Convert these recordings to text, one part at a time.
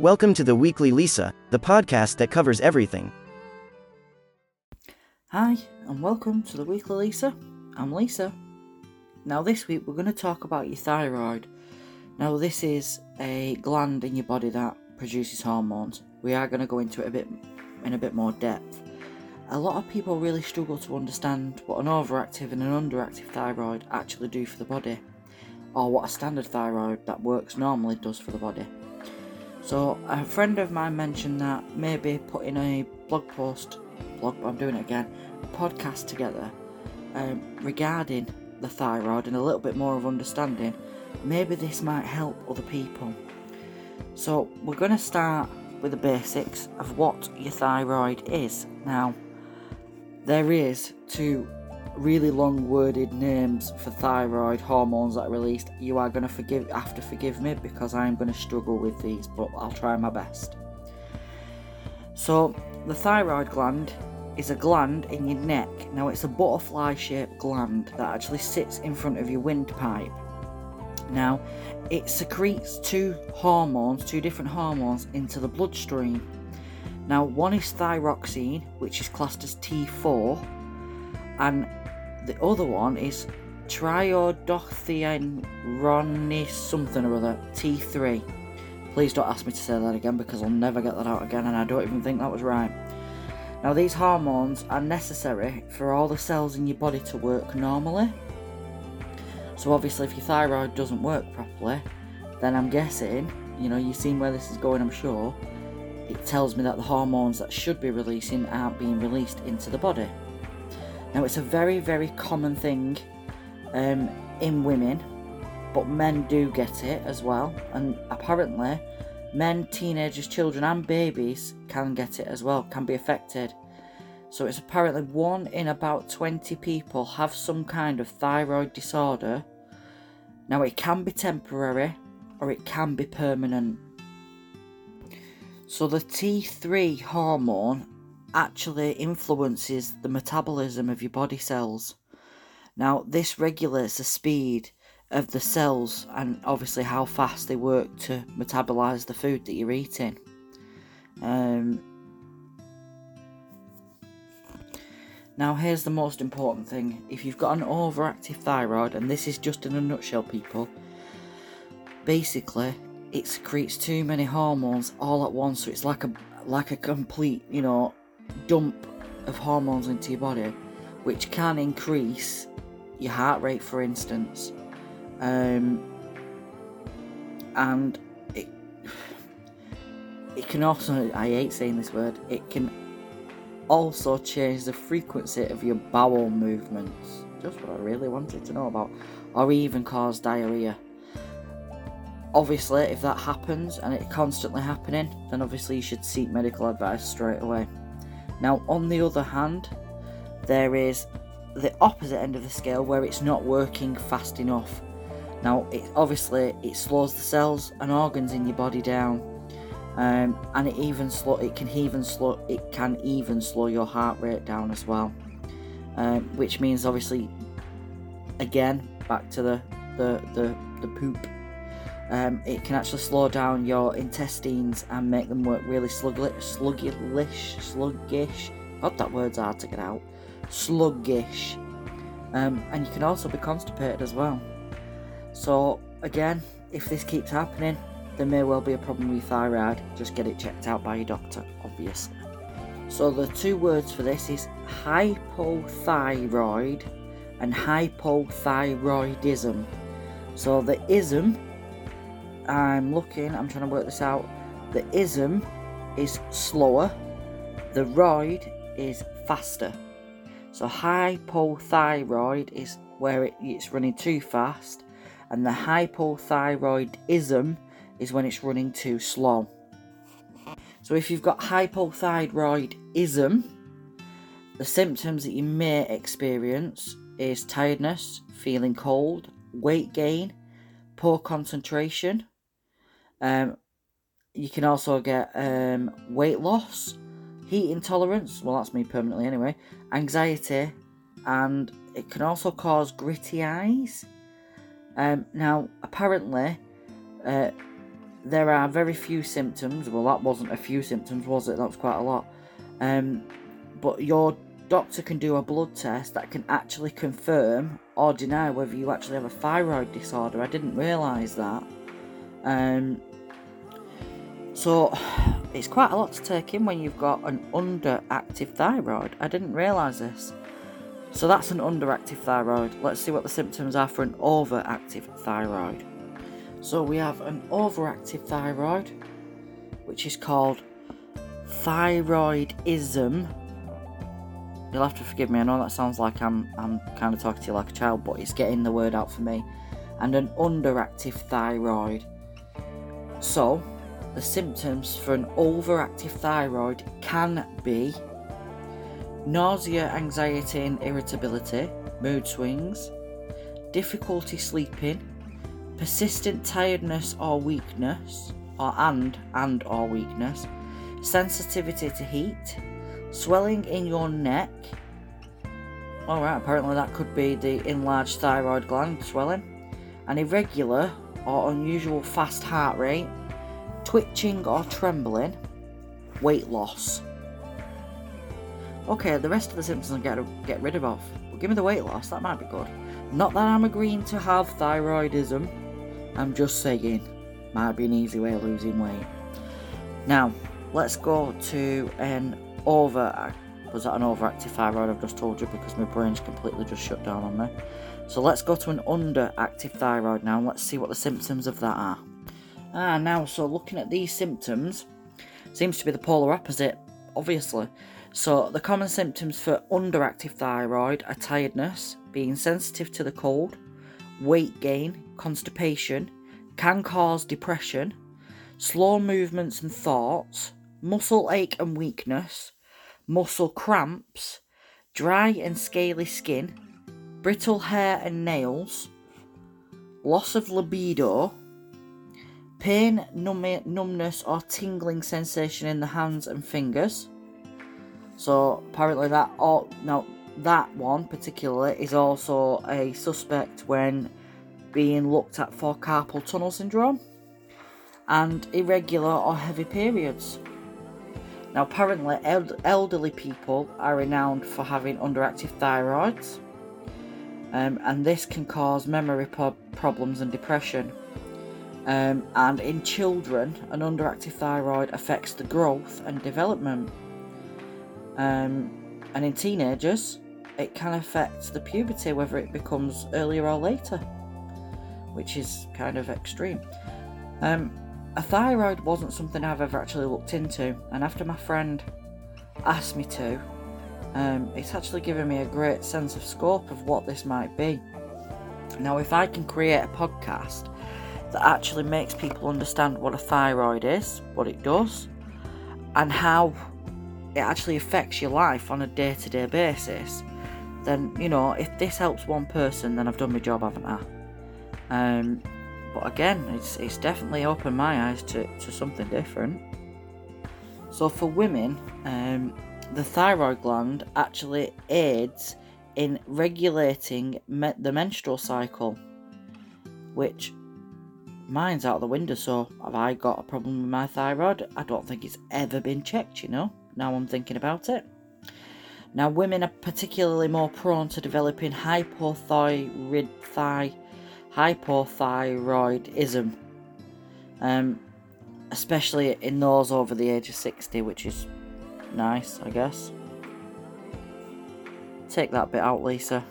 Welcome to the Weekly Lisa, the podcast that covers everything. Hi, and welcome to the Weekly Lisa. I'm Lisa. Now, this week we're going to talk about your thyroid. Now, this is a gland in your body that produces hormones. We are going to go into it a bit in a bit more depth. A lot of people really struggle to understand what an overactive and an underactive thyroid actually do for the body, or what a standard thyroid that works normally does for the body. So, a friend of mine mentioned that maybe putting a blog post, blog, I'm doing it again, podcast together um, regarding the thyroid and a little bit more of understanding, maybe this might help other people. So, we're going to start with the basics of what your thyroid is. Now, there is two really long worded names for thyroid hormones that are released. You are going to forgive have to forgive me because I am going to struggle with these, but I'll try my best. So, the thyroid gland is a gland in your neck. Now, it's a butterfly shaped gland that actually sits in front of your windpipe. Now, it secretes two hormones, two different hormones, into the bloodstream. Now, one is thyroxine, which is classed as T4, and the other one is triiodothyronine something or other, T3. Please don't ask me to say that again because I'll never get that out again, and I don't even think that was right. Now, these hormones are necessary for all the cells in your body to work normally. So, obviously, if your thyroid doesn't work properly, then I'm guessing, you know, you've seen where this is going, I'm sure, it tells me that the hormones that should be releasing aren't being released into the body. Now, it's a very, very common thing um, in women, but men do get it as well, and apparently, men, teenagers, children, and babies can get it as well, can be affected. So it's apparently one in about 20 people have some kind of thyroid disorder. Now it can be temporary or it can be permanent. So the T3 hormone actually influences the metabolism of your body cells. Now this regulates the speed of the cells and obviously how fast they work to metabolize the food that you're eating. Um, now, here's the most important thing if you've got an overactive thyroid, and this is just in a nutshell, people, basically it secretes too many hormones all at once, so it's like a like a complete, you know, dump of hormones into your body, which can increase your heart rate, for instance. Um, and it it can also I hate saying this word it can also change the frequency of your bowel movements. Just what I really wanted to know about or even cause diarrhea. Obviously if that happens and it's constantly happening then obviously you should seek medical advice straight away now on the other hand there is the opposite end of the scale where it's not working fast enough now, it, obviously, it slows the cells and organs in your body down, um, and it even slow. It can even slow. It can even slow your heart rate down as well, um, which means obviously, again, back to the the the, the poop. Um, it can actually slow down your intestines and make them work really sluggish, sluggish, sluggish. God, that word's hard to get out. Sluggish, um, and you can also be constipated as well. So, again, if this keeps happening, there may well be a problem with thyroid. Just get it checked out by your doctor, obviously. So, the two words for this is hypothyroid and hypothyroidism. So, the ism, I'm looking, I'm trying to work this out. The ism is slower, the roid is faster. So, hypothyroid is where it, it's running too fast, and the hypothyroidism is when it's running too slow. So if you've got hypothyroidism, the symptoms that you may experience is tiredness, feeling cold, weight gain, poor concentration. Um, you can also get um, weight loss, heat intolerance, well, that's me permanently anyway, anxiety, and it can also cause gritty eyes. Um, now, apparently, uh, there are very few symptoms. Well, that wasn't a few symptoms, was it? That was quite a lot. Um, but your doctor can do a blood test that can actually confirm or deny whether you actually have a thyroid disorder. I didn't realise that. Um, so it's quite a lot to take in when you've got an underactive thyroid. I didn't realise this. So that's an underactive thyroid. Let's see what the symptoms are for an overactive thyroid. So we have an overactive thyroid, which is called thyroidism. You'll have to forgive me. I know that sounds like I'm I'm kind of talking to you like a child, but it's getting the word out for me. And an underactive thyroid. So, the symptoms for an overactive thyroid can be nausea, anxiety, and irritability, mood swings, difficulty sleeping, persistent tiredness or weakness, or and and or weakness, sensitivity to heat, swelling in your neck. Alright, apparently that could be the enlarged thyroid gland swelling, an irregular or unusual fast heart rate, twitching or trembling, weight loss. Okay, the rest of the symptoms I'll get, get rid of. But give me the weight loss, that might be good. Not that I'm agreeing to have thyroidism, I'm just saying, might be an easy way of losing weight. Now, let's go to an over. Was that an overactive thyroid? I've just told you because my brain's completely just shut down on me. So let's go to an underactive thyroid now and let's see what the symptoms of that are. Ah, now, so looking at these symptoms, seems to be the polar opposite, obviously. So, the common symptoms for underactive thyroid are tiredness, being sensitive to the cold, weight gain, constipation, can cause depression, slow movements and thoughts, muscle ache and weakness, muscle cramps, dry and scaly skin, brittle hair and nails, loss of libido, pain, numb- numbness, or tingling sensation in the hands and fingers. So apparently that all now that one particularly is also a suspect when being looked at for carpal tunnel syndrome and irregular or heavy periods. Now, apparently, elderly people are renowned for having underactive thyroids, um, and this can cause memory po- problems and depression. Um, and in children, an underactive thyroid affects the growth and development. Um, and in teenagers, it can affect the puberty, whether it becomes earlier or later, which is kind of extreme. Um, a thyroid wasn't something I've ever actually looked into, and after my friend asked me to, um, it's actually given me a great sense of scope of what this might be. Now, if I can create a podcast that actually makes people understand what a thyroid is, what it does, and how it actually affects your life on a day to day basis, then, you know, if this helps one person, then I've done my job, haven't I? Um, but again, it's, it's definitely opened my eyes to, to something different. So, for women, um, the thyroid gland actually aids in regulating me- the menstrual cycle, which mine's out the window. So, have I got a problem with my thyroid? I don't think it's ever been checked, you know, now I'm thinking about it. Now, women are particularly more prone to developing hypothyroid, hypothyroidism, um, especially in those over the age of 60, which is nice, I guess. Take that bit out, Lisa.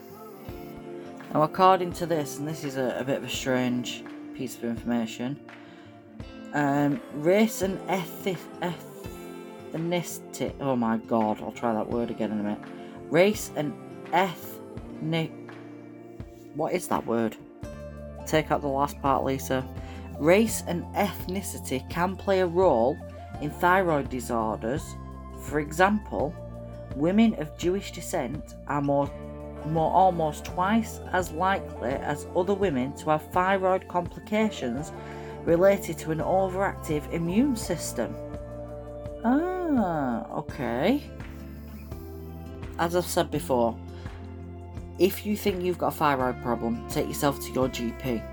Now, according to this, and this is a, a bit of a strange piece of information, um, race and ethnic, ethnicity. Oh my god, I'll try that word again in a minute. Race and ethnic. What is that word? Take out the last part, Lisa. Race and ethnicity can play a role in thyroid disorders. For example, women of Jewish descent are more, more almost twice as likely as other women to have thyroid complications related to an overactive immune system. Ah, okay. As I've said before, if you think you've got a thyroid problem, take yourself to your GP.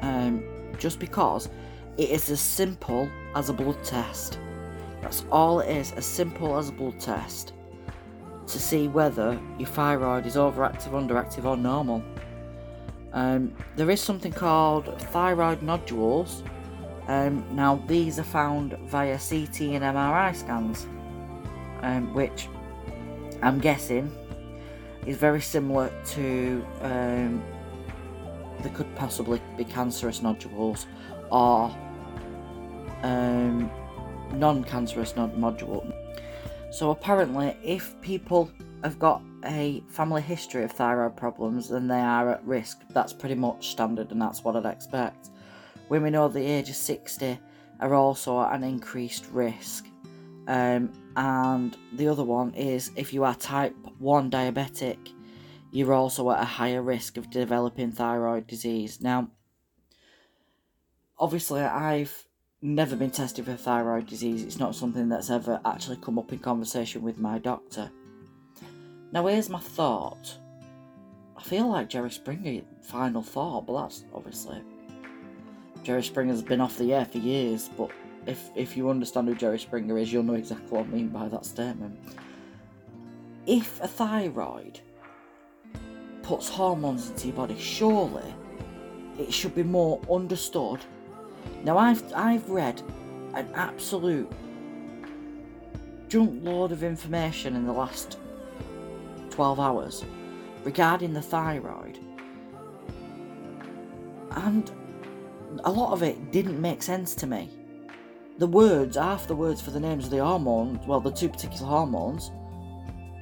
Um, just because It is as simple as a blood test. That's all it is, as simple as a blood test to see whether your thyroid is overactive, underactive, or normal. Um, there is something called thyroid nodules. Um, now, these are found via CT and MRI scans, um, which I'm guessing is very similar to um, could possibly be cancerous nodules or um, non-cancerous nod nodule. So apparently, if people have got a family history of thyroid problems, then they are at risk. That's pretty much standard, and that's what I'd expect. Women over the age of 60 are also at an increased risk. Um, and the other one is if you are type 1 diabetic, you're also at a higher risk of developing thyroid disease. Now, obviously, I've never been tested for thyroid disease. It's not something that's ever actually come up in conversation with my doctor. Now, here's my thought. I feel like Jerry Springer, final thought, but that's obviously. Jerry Springer's been off the air for years, but if, if you understand who Jerry Springer is, you'll know exactly what I mean by that statement. If a thyroid puts hormones into your body, surely it should be more understood now I've I've read an absolute junk load of information in the last 12 hours regarding the thyroid. And a lot of it didn't make sense to me. The words, half the words for the names of the hormones, well, the two particular hormones,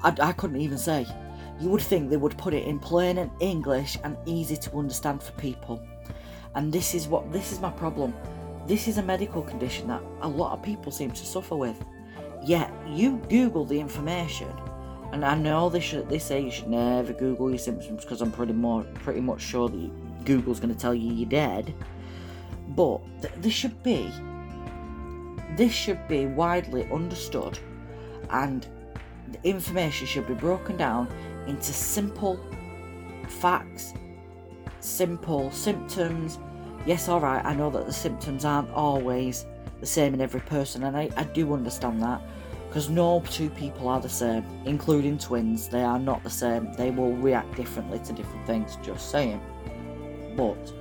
I, I couldn't even say. You would think they would put it in plain and English and easy to understand for people. And this is what this is my problem. This is a medical condition that a lot of people seem to suffer with. Yet you Google the information, and I know they should they say you should never Google your symptoms because I'm pretty more pretty much sure that Google's going to tell you you're dead. But th- this should be this should be widely understood, and the information should be broken down into simple facts simple symptoms. Yes, alright, I know that the symptoms aren't always the same in every person, and I, I do understand that because no two people are the same, including twins. They are not the same, they will react differently to different things, just saying. But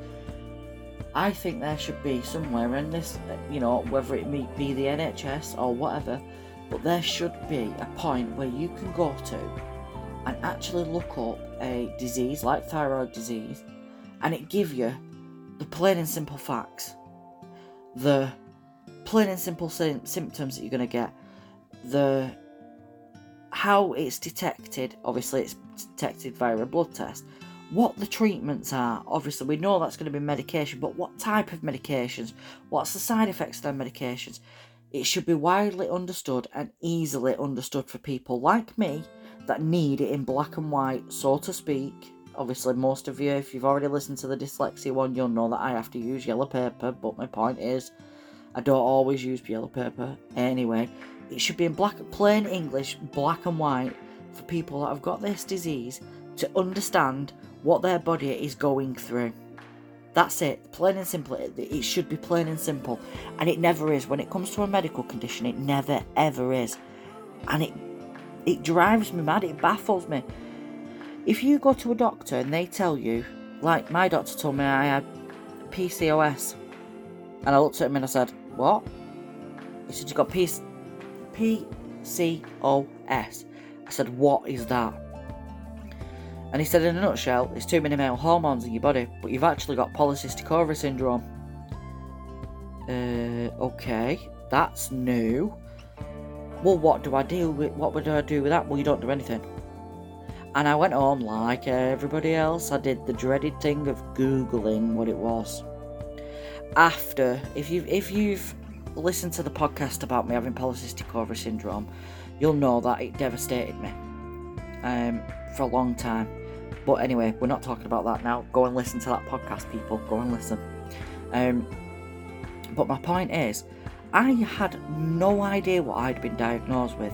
I think there should be somewhere in this, you know, whether it be the NHS or whatever, but there should be a point where you can go to and actually look up a disease like thyroid disease and it give you the plain and simple facts, the plain and simple symptoms that you're going to get, the how it's detected. Obviously, it's detected via a blood test. What the treatments are. Obviously, we know that's going to be medication, but what type of medications? What's the side effects of their medications? It should be widely understood and easily understood for people like me that need it in black and white, so to speak, obviously most of you, if you've already listened to the dyslexia one, you'll know that I have to use yellow paper, but my point is, I don't always use yellow paper. Anyway, it should be in black, plain English, black and white, for people that have got this disease to understand what their body is going through. That's it, plain and simple. It should be plain and simple, and it never is. When it comes to a medical condition, it never ever is, and it it drives me mad. It baffles me if you go to a doctor and they tell you, like my doctor told me I had PCOS, and I looked at him and I said, What? He said, You got P- PCOS. I said, What is that? And he said, In a nutshell, it's too many male hormones in your body, but you've actually got polycystic ovary syndrome. Uh, okay, that's new. Well, what do I do with what would I do with that? Well, you don't do anything. And I went home like everybody else. I did the dreaded thing of googling what it was. After, if you if you've listened to the podcast about me having polycystic ovary syndrome, you'll know that it devastated me um, for a long time. But anyway, we're not talking about that now. Go and listen to that podcast, people. Go and listen. Um, but my point is, I had no idea what I'd been diagnosed with.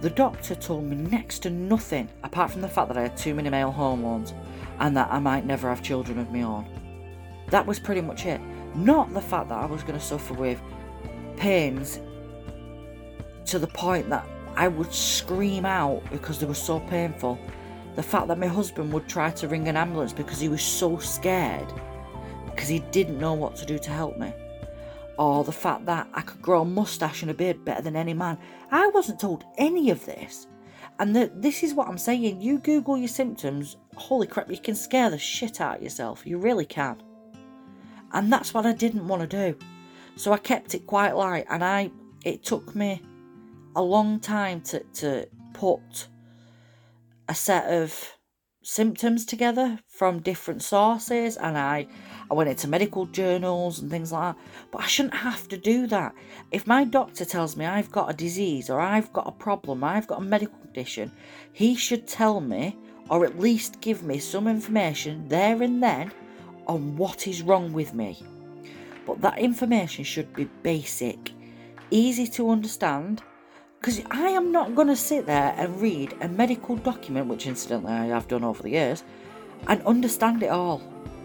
The doctor told me next to nothing apart from the fact that I had too many male hormones and that I might never have children of my own. That was pretty much it. Not the fact that I was going to suffer with pains to the point that I would scream out because they were so painful. The fact that my husband would try to ring an ambulance because he was so scared because he didn't know what to do to help me. Or the fact that I could grow a mustache and a beard better than any man. I wasn't told any of this. And the, this is what I'm saying. You Google your symptoms, holy crap, you can scare the shit out of yourself. You really can. And that's what I didn't want to do. So I kept it quite light and I it took me a long time to, to put a set of symptoms together from different sources and I I went into medical journals and things like that. But I shouldn't have to do that. If my doctor tells me I've got a disease or I've got a problem, I've got a medical condition, he should tell me or at least give me some information there and then on what is wrong with me. But that information should be basic, easy to understand, because I am not going to sit there and read a medical document, which incidentally I have done over the years, and understand it all.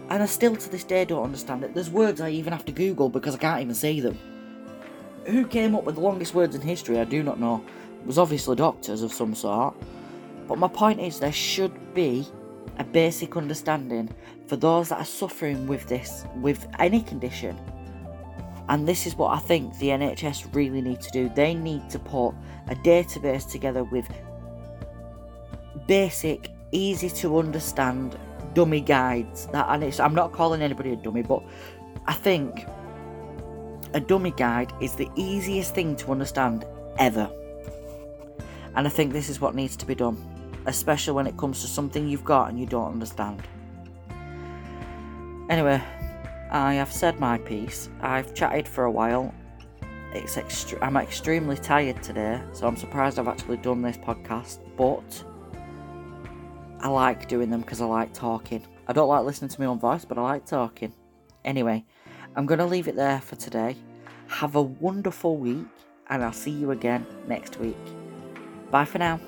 And I still to this day don't understand it. There's words I even have to Google because I can't even say them. Who came up with the longest words in history? I do not know. It was obviously doctors of some sort. But my point is, there should be a basic understanding for those that are suffering with this, with any condition. And this is what I think the NHS really need to do. They need to put a database together with basic, easy to understand dummy guides. That and it's I'm not calling anybody a dummy, but I think a dummy guide is the easiest thing to understand ever. And I think this is what needs to be done, especially when it comes to something you've got and you don't understand. Anyway, I have said my piece. I've chatted for a while. It's ext- I'm extremely tired today, so I'm surprised I've actually done this podcast. But I like doing them because I like talking. I don't like listening to my own voice, but I like talking. Anyway, I'm going to leave it there for today. Have a wonderful week, and I'll see you again next week. Bye for now.